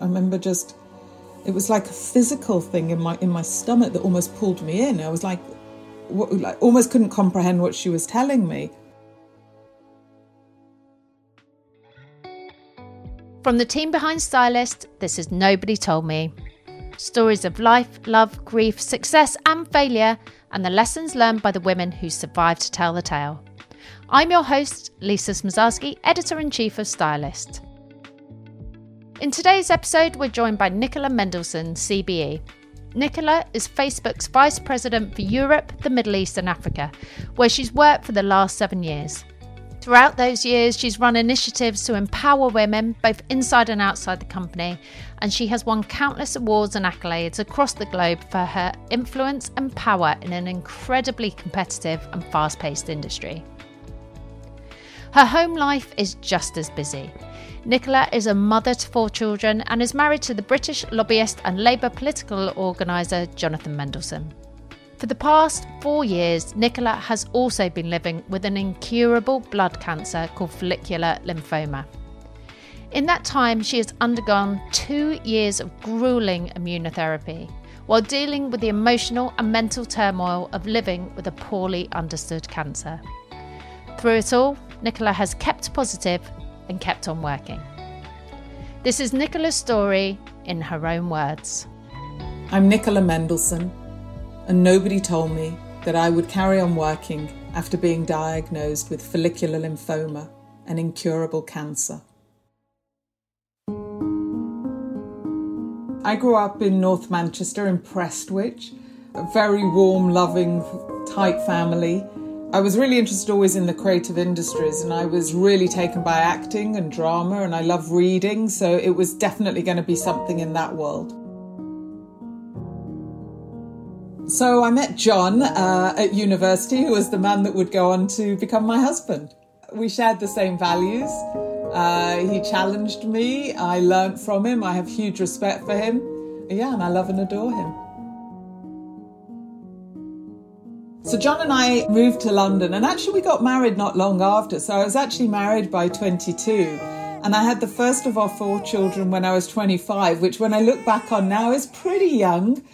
I remember just it was like a physical thing in my in my stomach that almost pulled me in. I was like, what, like almost couldn't comprehend what she was telling me. From the team behind Stylist, this is Nobody Told Me. Stories of life, love, grief, success, and failure, and the lessons learned by the women who survived to tell the tale. I'm your host, Lisa Smosarski, editor in chief of Stylist. In today's episode, we're joined by Nicola Mendelsohn, CBE. Nicola is Facebook's Vice President for Europe, the Middle East, and Africa, where she's worked for the last seven years. Throughout those years, she's run initiatives to empower women both inside and outside the company, and she has won countless awards and accolades across the globe for her influence and power in an incredibly competitive and fast paced industry. Her home life is just as busy. Nicola is a mother to four children and is married to the British lobbyist and Labour political organiser Jonathan Mendelsohn. For the past four years, Nicola has also been living with an incurable blood cancer called follicular lymphoma. In that time, she has undergone two years of grueling immunotherapy while dealing with the emotional and mental turmoil of living with a poorly understood cancer. Through it all, Nicola has kept positive and kept on working. This is Nicola's story in her own words. I'm Nicola Mendelsohn, and nobody told me that I would carry on working after being diagnosed with follicular lymphoma, an incurable cancer. I grew up in North Manchester in Prestwich, a very warm, loving, tight family I was really interested always in the creative industries and I was really taken by acting and drama and I love reading, so it was definitely going to be something in that world. So I met John uh, at university, who was the man that would go on to become my husband. We shared the same values. Uh, he challenged me. I learnt from him. I have huge respect for him. Yeah, and I love and adore him. So John and I moved to London and actually we got married not long after. So I was actually married by 22 and I had the first of our four children when I was 25, which when I look back on now is pretty young.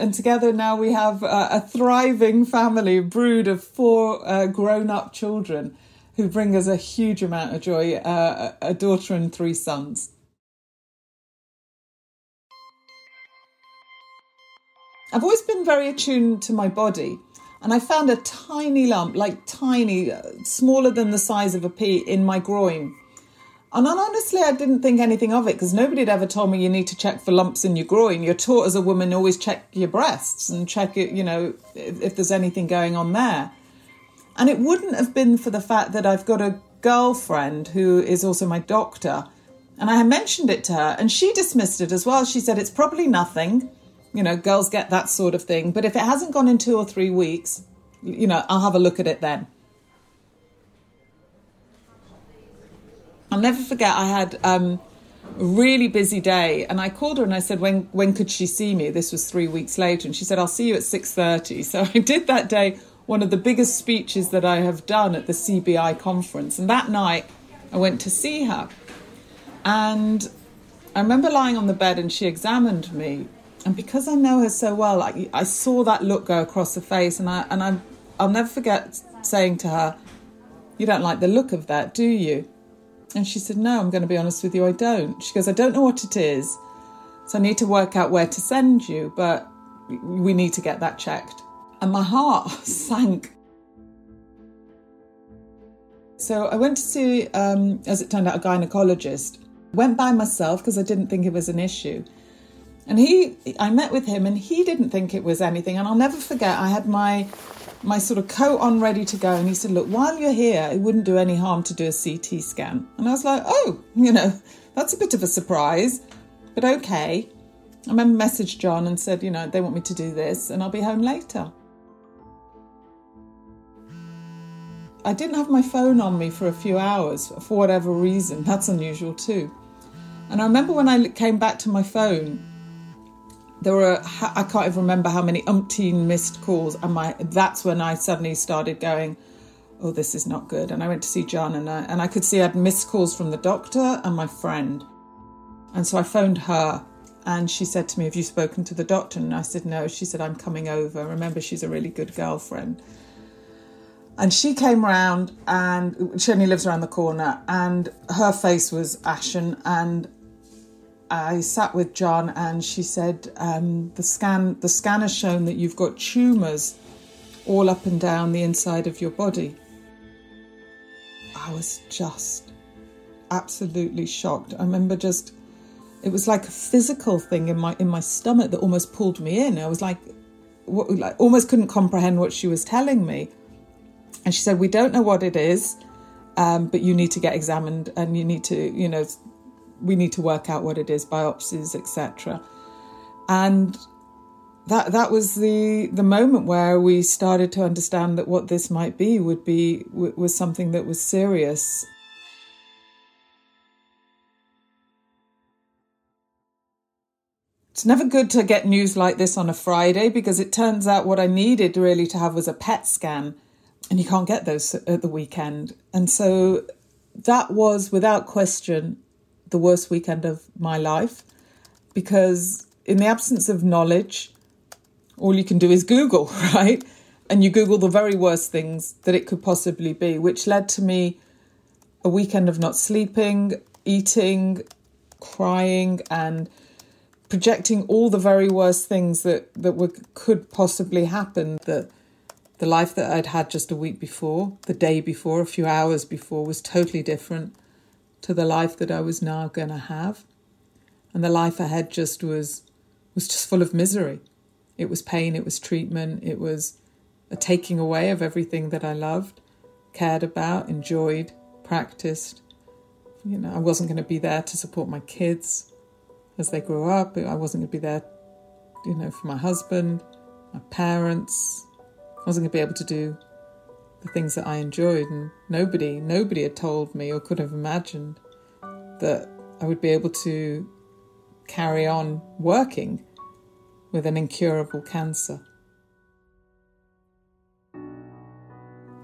And together now we have a, a thriving family, a brood of four uh, grown up children who bring us a huge amount of joy, uh, a daughter and three sons. I've always been very attuned to my body and I found a tiny lump, like tiny, uh, smaller than the size of a pea, in my groin. And honestly, I didn't think anything of it because nobody had ever told me you need to check for lumps in your groin. You're taught as a woman always check your breasts and check it, you know, if, if there's anything going on there. And it wouldn't have been for the fact that I've got a girlfriend who is also my doctor. And I mentioned it to her and she dismissed it as well. She said it's probably nothing you know, girls get that sort of thing. But if it hasn't gone in two or three weeks, you know, I'll have a look at it then. I'll never forget I had um, a really busy day and I called her and I said when when could she see me? This was 3 weeks later and she said I'll see you at 6:30. So I did that day one of the biggest speeches that I have done at the CBI conference and that night I went to see her. And I remember lying on the bed and she examined me and because I know her so well, I, I saw that look go across her face, and I and I I'll never forget saying to her, "You don't like the look of that, do you?" And she said, "No, I'm going to be honest with you, I don't." She goes, "I don't know what it is, so I need to work out where to send you, but we need to get that checked." And my heart sank. So I went to see, um, as it turned out, a gynecologist. Went by myself because I didn't think it was an issue. And he, I met with him, and he didn't think it was anything. And I'll never forget. I had my my sort of coat on, ready to go, and he said, "Look, while you're here, it wouldn't do any harm to do a CT scan." And I was like, "Oh, you know, that's a bit of a surprise, but okay." I remember messaged John and said, "You know, they want me to do this, and I'll be home later." I didn't have my phone on me for a few hours for whatever reason. That's unusual too. And I remember when I came back to my phone, there were I can't even remember how many umpteen missed calls, and my that's when I suddenly started going, oh, this is not good. And I went to see John, and I, and I could see I had missed calls from the doctor and my friend. And so I phoned her and she said to me, Have you spoken to the doctor? And I said, No. She said, I'm coming over. Remember, she's a really good girlfriend. And she came round and she only lives around the corner and her face was ashen and I sat with John and she said um, the scan the scan has shown that you've got tumours all up and down the inside of your body. I was just absolutely shocked. I remember just it was like a physical thing in my in my stomach that almost pulled me in. I was like, what, like almost couldn't comprehend what she was telling me. And she said, "We don't know what it is, um, but you need to get examined, and you need to, you know, we need to work out what it is, biopsies, etc." And that that was the the moment where we started to understand that what this might be would be was something that was serious. It's never good to get news like this on a Friday because it turns out what I needed really to have was a PET scan and you can't get those at the weekend. And so that was without question the worst weekend of my life because, in the absence of knowledge, all you can do is Google, right? And you Google the very worst things that it could possibly be, which led to me a weekend of not sleeping, eating, crying, and projecting all the very worst things that, that were, could possibly happen. That the life that I'd had just a week before, the day before, a few hours before, was totally different to the life that I was now going to have. And the life ahead just was was just full of misery. It was pain, it was treatment, it was a taking away of everything that I loved, cared about, enjoyed, practiced. You know, I wasn't going to be there to support my kids as they grew up. I wasn't going to be there, you know, for my husband, my parents, I wasn't going to be able to do the things that I enjoyed, and nobody, nobody had told me or could have imagined that I would be able to carry on working with an incurable cancer.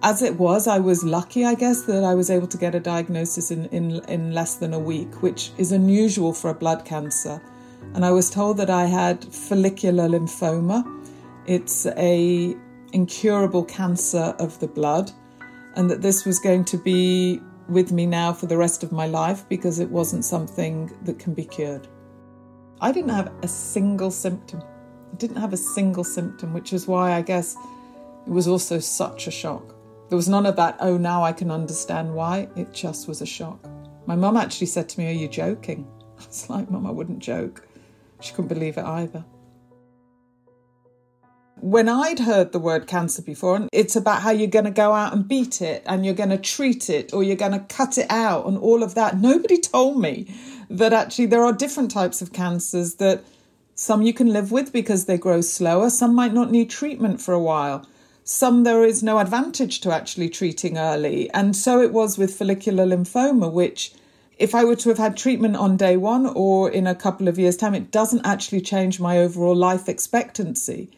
As it was, I was lucky, I guess, that I was able to get a diagnosis in, in, in less than a week, which is unusual for a blood cancer. And I was told that I had follicular lymphoma. It's a incurable cancer of the blood, and that this was going to be with me now for the rest of my life because it wasn't something that can be cured. I didn't have a single symptom. I didn't have a single symptom, which is why I guess it was also such a shock. There was none of that, oh, now I can understand why. It just was a shock. My mum actually said to me, Are you joking? I was like, Mum, I wouldn't joke. She couldn't believe it either when I'd heard the word cancer before, and it's about how you're going to go out and beat it and you're going to treat it or you're going to cut it out and all of that. Nobody told me that actually there are different types of cancers that some you can live with because they grow slower, some might not need treatment for a while. Some there is no advantage to actually treating early. And so it was with follicular lymphoma, which if I were to have had treatment on day one or in a couple of years' time, it doesn't actually change my overall life expectancy.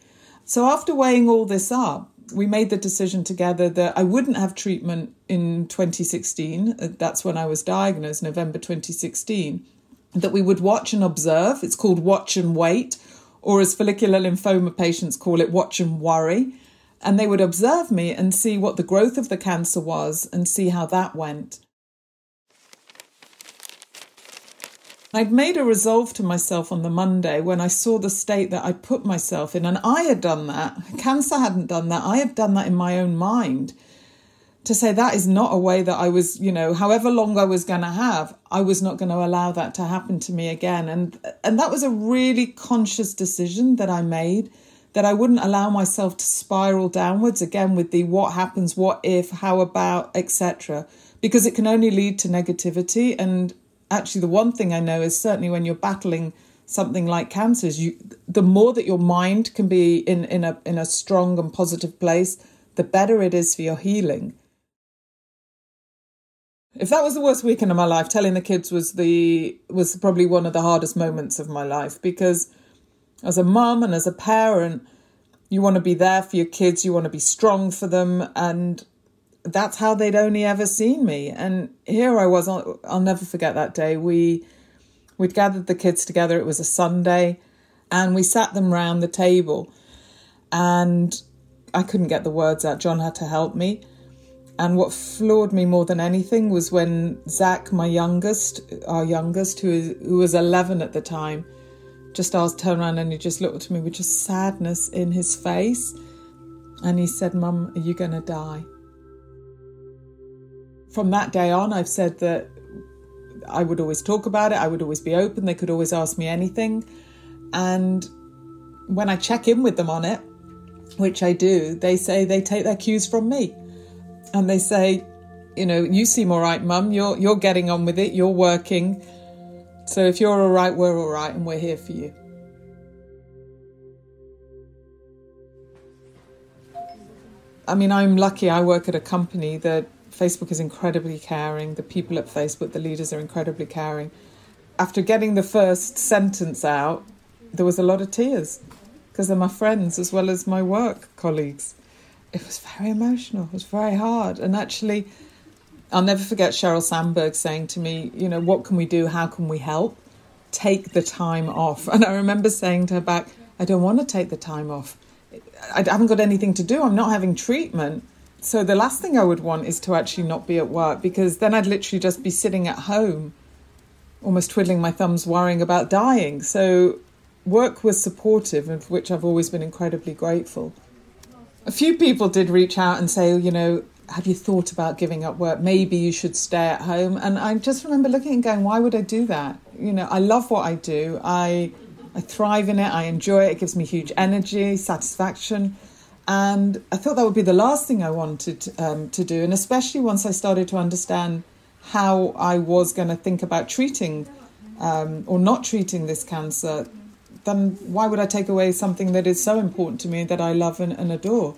So after weighing all this up, we made the decision together that I wouldn't have treatment in 2016. Uh, that's when I was diagnosed, November 2016. That we would watch and observe. It's called watch and wait, or as follicular lymphoma patients call it, watch and worry. And they would observe me and see what the growth of the cancer was and see how that went. I'd made a resolve to myself on the Monday when I saw the state that I'd put myself in, and I had done that. Cancer hadn't done that. I had done that in my own mind. To say that is not a way that I was, you know, however long I was going to have, I was not going to allow that to happen to me again. And and that was a really conscious decision that I made that I wouldn't allow myself to spiral downwards again with the what happens, what if, how about, etc. Because it can only lead to negativity and actually the one thing I know is certainly when you're battling something like cancer you the more that your mind can be in in a in a strong and positive place the better it is for your healing. If that was the worst weekend of my life telling the kids was the was probably one of the hardest moments of my life because as a mum and as a parent you want to be there for your kids you want to be strong for them and that's how they'd only ever seen me. And here I was, I'll, I'll never forget that day. We We'd gathered the kids together, it was a Sunday, and we sat them round the table. And I couldn't get the words out. John had to help me. And what floored me more than anything was when Zach, my youngest, our youngest, who, is, who was 11 at the time, just asked, turned around and he just looked at me with just sadness in his face. And he said, Mum, are you going to die? From that day on, I've said that I would always talk about it, I would always be open, they could always ask me anything. And when I check in with them on it, which I do, they say they take their cues from me and they say, you know, you seem all right, mum. You're you're getting on with it. You're working. So if you're all right, we're all right, and we're here for you. I mean, I'm lucky. I work at a company that Facebook is incredibly caring. The people at Facebook, the leaders, are incredibly caring. After getting the first sentence out, there was a lot of tears because they're my friends as well as my work colleagues it was very emotional. It was very hard. And actually, I'll never forget Sheryl Sandberg saying to me, you know, what can we do? How can we help? Take the time off. And I remember saying to her back, I don't want to take the time off. I haven't got anything to do. I'm not having treatment. So the last thing I would want is to actually not be at work because then I'd literally just be sitting at home, almost twiddling my thumbs, worrying about dying. So work was supportive, of which I've always been incredibly grateful a few people did reach out and say, you know, have you thought about giving up work? Maybe you should stay at home. And I just remember looking and going, why would I do that? You know, I love what I do. I I thrive in it. I enjoy it. It gives me huge energy, satisfaction. And I thought that would be the last thing I wanted um, to do. And especially once I started to understand how I was going to think about treating um, or not treating this cancer, then why would I take away something that is so important to me that I love and, and adore?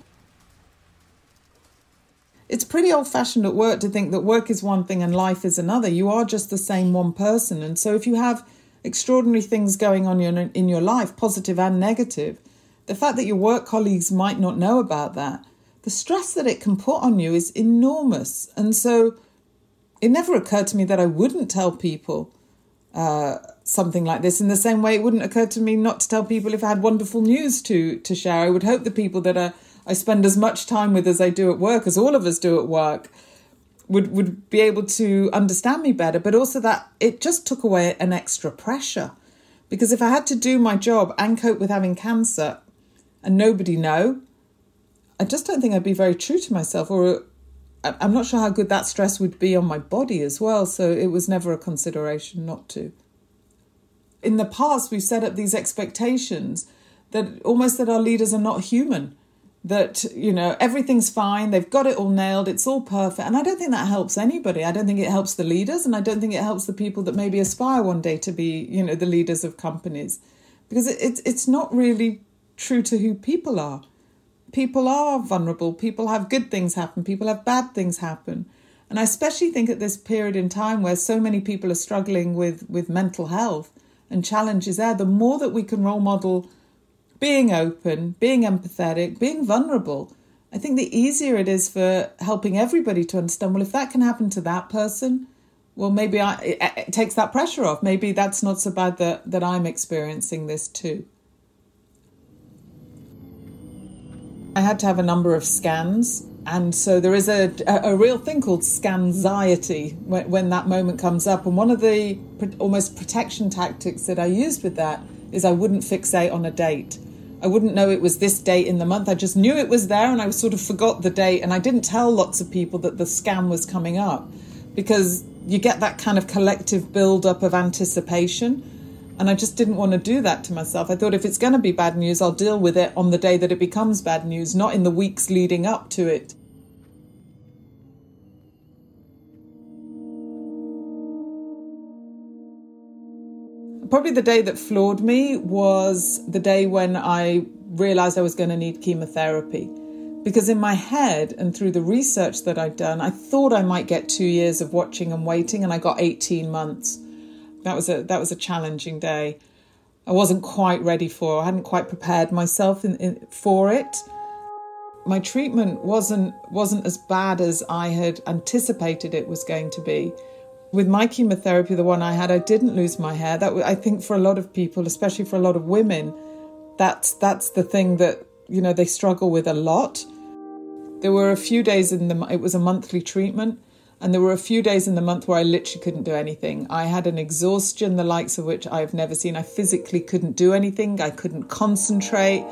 It's pretty old fashioned at work to think that work is one thing and life is another. You are just the same one person. And so if you have extraordinary things going on in your life, positive and negative, the fact that your work colleagues might not know about that, the stress that it can put on you is enormous. And so it never occurred to me that I wouldn't tell people uh, something like this. In the same way, it wouldn't occur to me not to tell people if I had wonderful news to to share. I would hope the people that are I spend as much time with as I do at work, as all of us do at work, would would be able to understand me better. But also that it just took away an extra pressure, because if I had to do my job and cope with having cancer, and nobody know, I just don't think I'd be very true to myself, or I'm not sure how good that stress would be on my body as well. So it was never a consideration not to in the past we've set up these expectations that almost that our leaders are not human that you know everything's fine they've got it all nailed it's all perfect and i don't think that helps anybody i don't think it helps the leaders and i don't think it helps the people that maybe aspire one day to be you know the leaders of companies because it, it's it's not really true to who people are people are vulnerable people have good things happen people have bad things happen and i especially think at this period in time where so many people are struggling with with mental health and challenges there, the more that we can role model being open, being empathetic, being vulnerable, I think the easier it is for helping everybody to understand well, if that can happen to that person, well, maybe I, it, it takes that pressure off. Maybe that's not so bad that, that I'm experiencing this too. I had to have a number of scans and so there is a, a, real thing called scanxiety when, when that moment comes up. And one of the almost protection tactics that I used with that is I wouldn't fixate on a date. I wouldn't know it was this date in the month. I just knew it was there and I sort of forgot the date. And I didn't tell lots of people that the scan was coming up because you get that kind of collective build up of anticipation. And I just didn't want to do that to myself. I thought if it's going to be bad news, I'll deal with it on the day that it becomes bad news, not in the weeks leading up to it. Probably the day that floored me was the day when I realized I was going to need chemotherapy. Because in my head and through the research that I'd done, I thought I might get two years of watching and waiting, and I got 18 months. That was a that was a challenging day. I wasn't quite ready for. I hadn't quite prepared myself in, in, for it. My treatment wasn't wasn't as bad as I had anticipated it was going to be. With my chemotherapy, the one I had, I didn't lose my hair. That I think for a lot of people, especially for a lot of women, that's that's the thing that you know they struggle with a lot. There were a few days in the it was a monthly treatment, and there were a few days in the month where I literally couldn't do anything. I had an exhaustion the likes of which I've never seen. I physically couldn't do anything. I couldn't concentrate.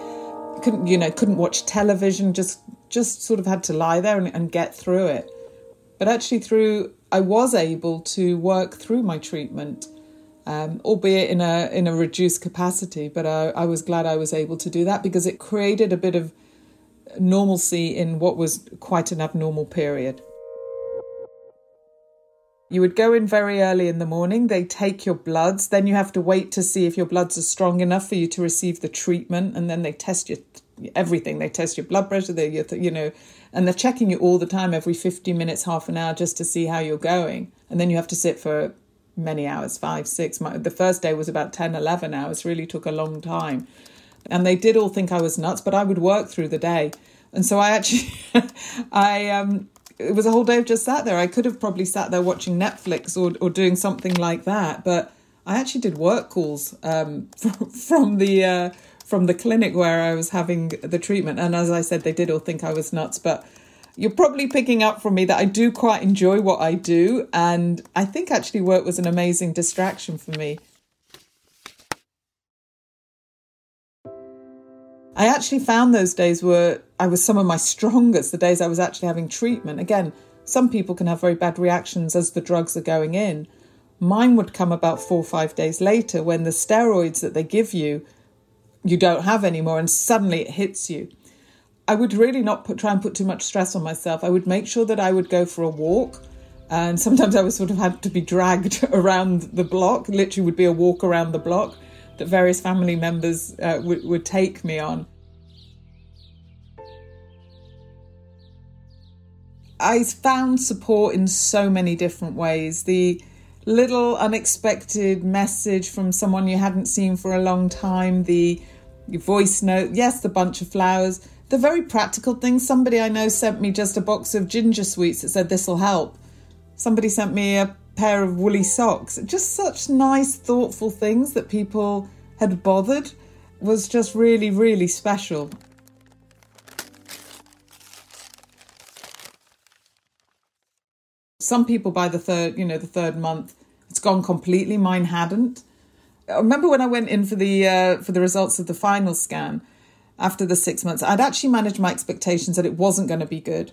Couldn't you know? Couldn't watch television. Just just sort of had to lie there and, and get through it. But actually, through I was able to work through my treatment, um, albeit in a in a reduced capacity. But I, I was glad I was able to do that because it created a bit of normalcy in what was quite an abnormal period. You would go in very early in the morning, they take your bloods, then you have to wait to see if your bloods are strong enough for you to receive the treatment, and then they test your everything. They test your blood pressure, they you know, and they're checking you all the time, every 50 minutes, half an hour, just to see how you're going. And then you have to sit for many hours, five, six. The first day was about 10, 11 hours, really took a long time. And they did all think I was nuts, but I would work through the day. And so I actually, I um, it was a whole day of just sat there. I could have probably sat there watching Netflix or or doing something like that, but I actually did work calls um, from, the uh, from the clinic where I was having the treatment. And as I said, they did all think I was nuts, but you're probably picking up from me that I do quite enjoy what I do, and I think actually work was an amazing distraction for me. I actually found those days were I was some of my strongest, the days I was actually having treatment. Again, some people can have very bad reactions as the drugs are going in. Mine would come about four or five days later when the steroids that they give you, you don't have anymore, and suddenly it hits you. I would really not put, try and put too much stress on myself. I would make sure that I would go for a walk. And sometimes I was sort of had to be dragged around the block, literally, would be a walk around the block that various family members uh, would, would take me on. I found support in so many different ways. The little unexpected message from someone you hadn't seen for a long time, the voice note, yes, the bunch of flowers, the very practical things. Somebody I know sent me just a box of ginger sweets that said, This will help. Somebody sent me a pair of woolly socks. Just such nice, thoughtful things that people had bothered was just really, really special. Some people by the third, you know, the third month, it's gone completely. Mine hadn't. I remember when I went in for the uh, for the results of the final scan after the six months, I'd actually managed my expectations that it wasn't going to be good.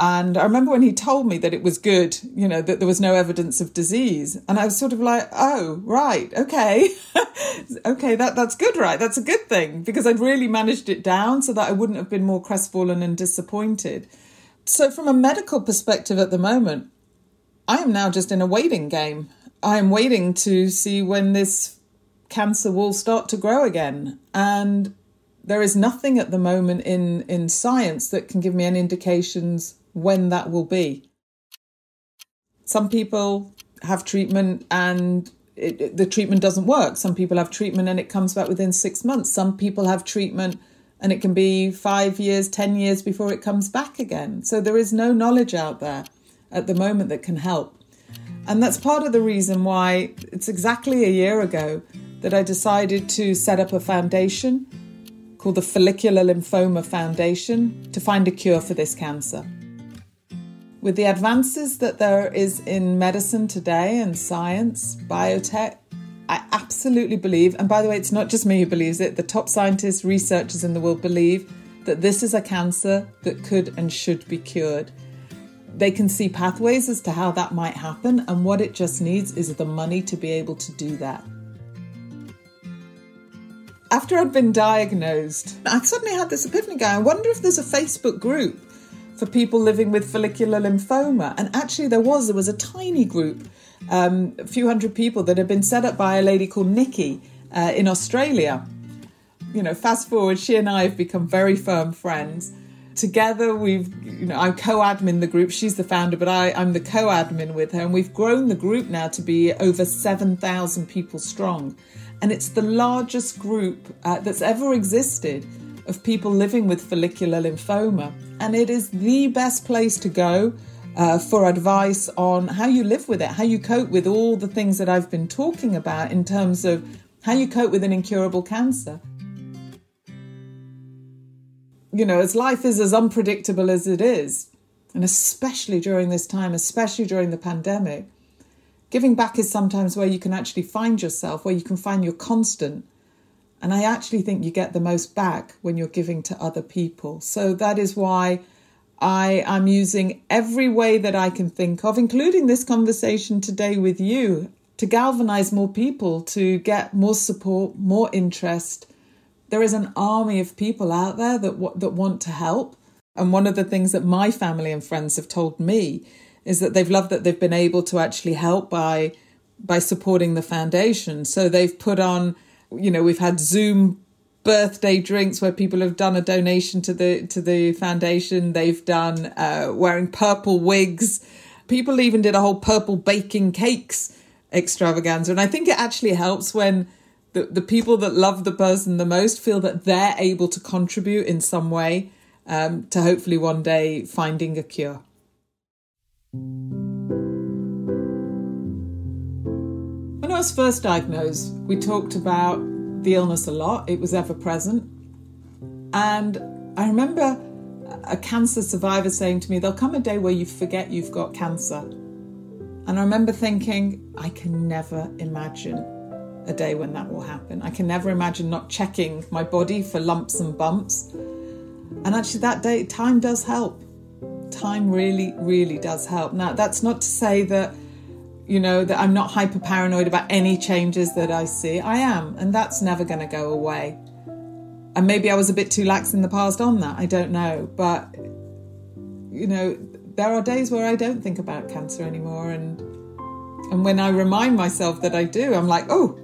And I remember when he told me that it was good, you know, that there was no evidence of disease. And I was sort of like, oh, right, okay. okay, that, that's good, right? That's a good thing because I'd really managed it down so that I wouldn't have been more crestfallen and disappointed. So, from a medical perspective at the moment, I am now just in a waiting game. I am waiting to see when this cancer will start to grow again. And there is nothing at the moment in, in science that can give me any indications when that will be. Some people have treatment and it, it, the treatment doesn't work. Some people have treatment and it comes back within six months. Some people have treatment and it can be five years, 10 years before it comes back again. So there is no knowledge out there at the moment that can help. And that's part of the reason why it's exactly a year ago that I decided to set up a foundation called the Follicular Lymphoma Foundation to find a cure for this cancer. With the advances that there is in medicine today and science, biotech, I absolutely believe, and by the way, it's not just me who believes it, the top scientists, researchers in the world believe that this is a cancer that could and should be cured. They can see pathways as to how that might happen, and what it just needs is the money to be able to do that. After I'd been diagnosed, I suddenly had this epiphany going I wonder if there's a Facebook group for people living with follicular lymphoma. And actually, there was. There was a tiny group, um, a few hundred people that had been set up by a lady called Nikki uh, in Australia. You know, fast forward, she and I have become very firm friends. Together, we've, you know, I'm co-admin the group. She's the founder, but I, I'm the co-admin with her, and we've grown the group now to be over seven thousand people strong, and it's the largest group uh, that's ever existed of people living with follicular lymphoma. And it is the best place to go uh, for advice on how you live with it, how you cope with all the things that I've been talking about in terms of how you cope with an incurable cancer. You know, as life is as unpredictable as it is, and especially during this time, especially during the pandemic, giving back is sometimes where you can actually find yourself, where you can find your constant. And I actually think you get the most back when you're giving to other people. So that is why I am using every way that I can think of, including this conversation today with you, to galvanize more people, to get more support, more interest. There is an army of people out there that, that want to help. And one of the things that my family and friends have told me is that they've loved that they've been able to actually help by by supporting the foundation. So they've put on, you know, we've had Zoom birthday drinks where people have done a donation to the to the foundation. They've done uh, wearing purple wigs. People even did a whole purple baking cakes extravaganza, and I think it actually helps when the the people that love the person the most feel that they're able to contribute in some way um, to hopefully one day finding a cure. I was first diagnosed, we talked about the illness a lot. It was ever present. And I remember a cancer survivor saying to me, There'll come a day where you forget you've got cancer. And I remember thinking, I can never imagine a day when that will happen. I can never imagine not checking my body for lumps and bumps. And actually, that day, time does help. Time really, really does help. Now, that's not to say that you know, that I'm not hyper paranoid about any changes that I see. I am, and that's never going to go away. And maybe I was a bit too lax in the past on that. I don't know. But, you know, there are days where I don't think about cancer anymore. And, and when I remind myself that I do, I'm like, oh,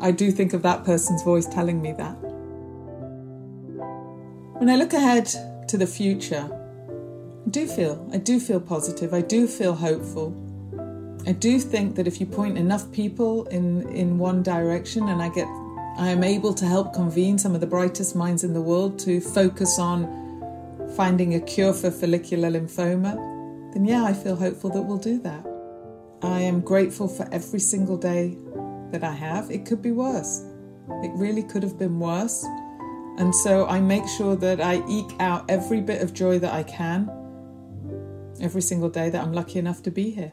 I do think of that person's voice telling me that. When I look ahead to the future, I do feel, I do feel positive. I do feel hopeful. I do think that if you point enough people in, in one direction and I get I am able to help convene some of the brightest minds in the world to focus on finding a cure for follicular lymphoma, then yeah, I feel hopeful that we'll do that. I am grateful for every single day that I have. It could be worse. It really could have been worse. And so I make sure that I eke out every bit of joy that I can every single day that I'm lucky enough to be here.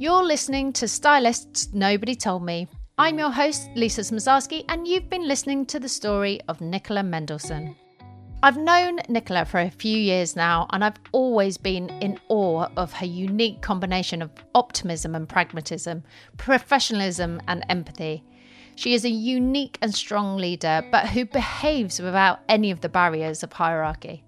You're listening to Stylists Nobody Told Me. I'm your host, Lisa Smosarski, and you've been listening to the story of Nicola Mendelsohn. I've known Nicola for a few years now, and I've always been in awe of her unique combination of optimism and pragmatism, professionalism and empathy. She is a unique and strong leader, but who behaves without any of the barriers of hierarchy.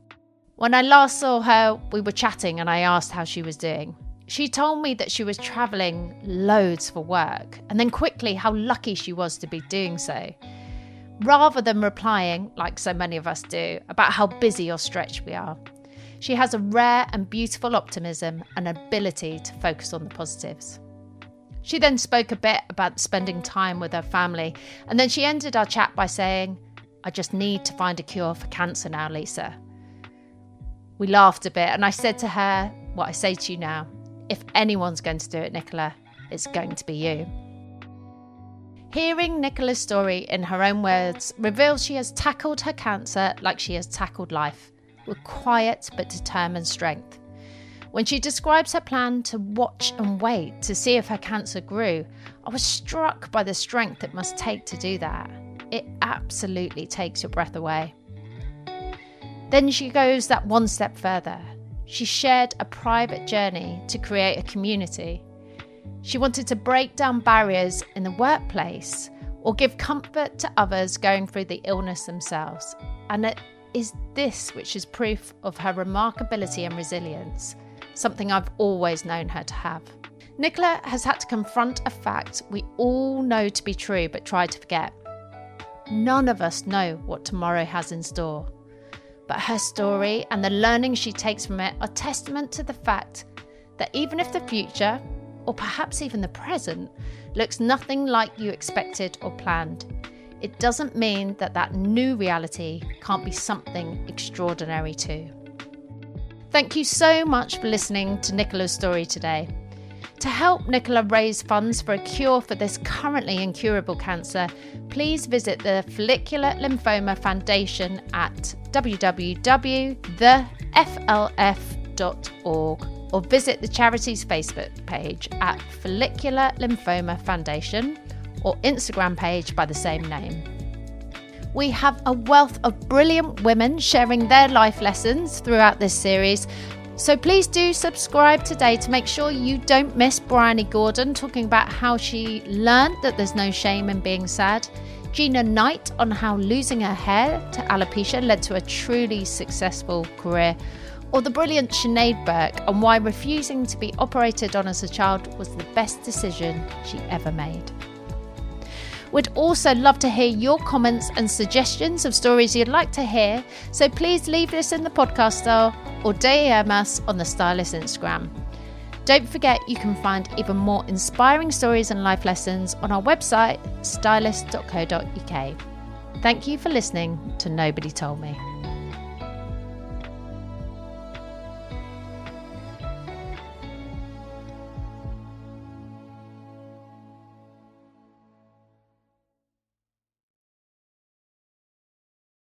When I last saw her, we were chatting and I asked how she was doing. She told me that she was travelling loads for work and then quickly how lucky she was to be doing so. Rather than replying, like so many of us do, about how busy or stretched we are, she has a rare and beautiful optimism and ability to focus on the positives. She then spoke a bit about spending time with her family, and then she ended our chat by saying, I just need to find a cure for cancer now, Lisa. We laughed a bit, and I said to her what I say to you now if anyone's going to do it, Nicola, it's going to be you. Hearing Nicola's story in her own words reveals she has tackled her cancer like she has tackled life, with quiet but determined strength. When she describes her plan to watch and wait to see if her cancer grew, I was struck by the strength it must take to do that. It absolutely takes your breath away. Then she goes that one step further she shared a private journey to create a community. She wanted to break down barriers in the workplace or give comfort to others going through the illness themselves. And it is this which is proof of her remarkability and resilience, something I've always known her to have. Nicola has had to confront a fact we all know to be true but try to forget. None of us know what tomorrow has in store but her story and the learning she takes from it are testament to the fact that even if the future, or perhaps even the present, looks nothing like you expected or planned, it doesn't mean that that new reality can't be something extraordinary too. Thank you so much for listening to Nicola's story today. To help Nicola raise funds for a cure for this currently incurable cancer, please visit the Follicular Lymphoma Foundation at www.theflf.org or visit the charity's Facebook page at Follicular Lymphoma Foundation or Instagram page by the same name. We have a wealth of brilliant women sharing their life lessons throughout this series. So please do subscribe today to make sure you don't miss Bryony Gordon talking about how she learned that there's no shame in being sad. Gina Knight on how losing her hair to alopecia led to a truly successful career. Or the brilliant Sinead Burke on why refusing to be operated on as a child was the best decision she ever made. We'd also love to hear your comments and suggestions of stories you'd like to hear, so please leave this in the podcast style or DM us on the Stylist Instagram. Don't forget you can find even more inspiring stories and life lessons on our website, stylist.co.uk. Thank you for listening to Nobody Told Me.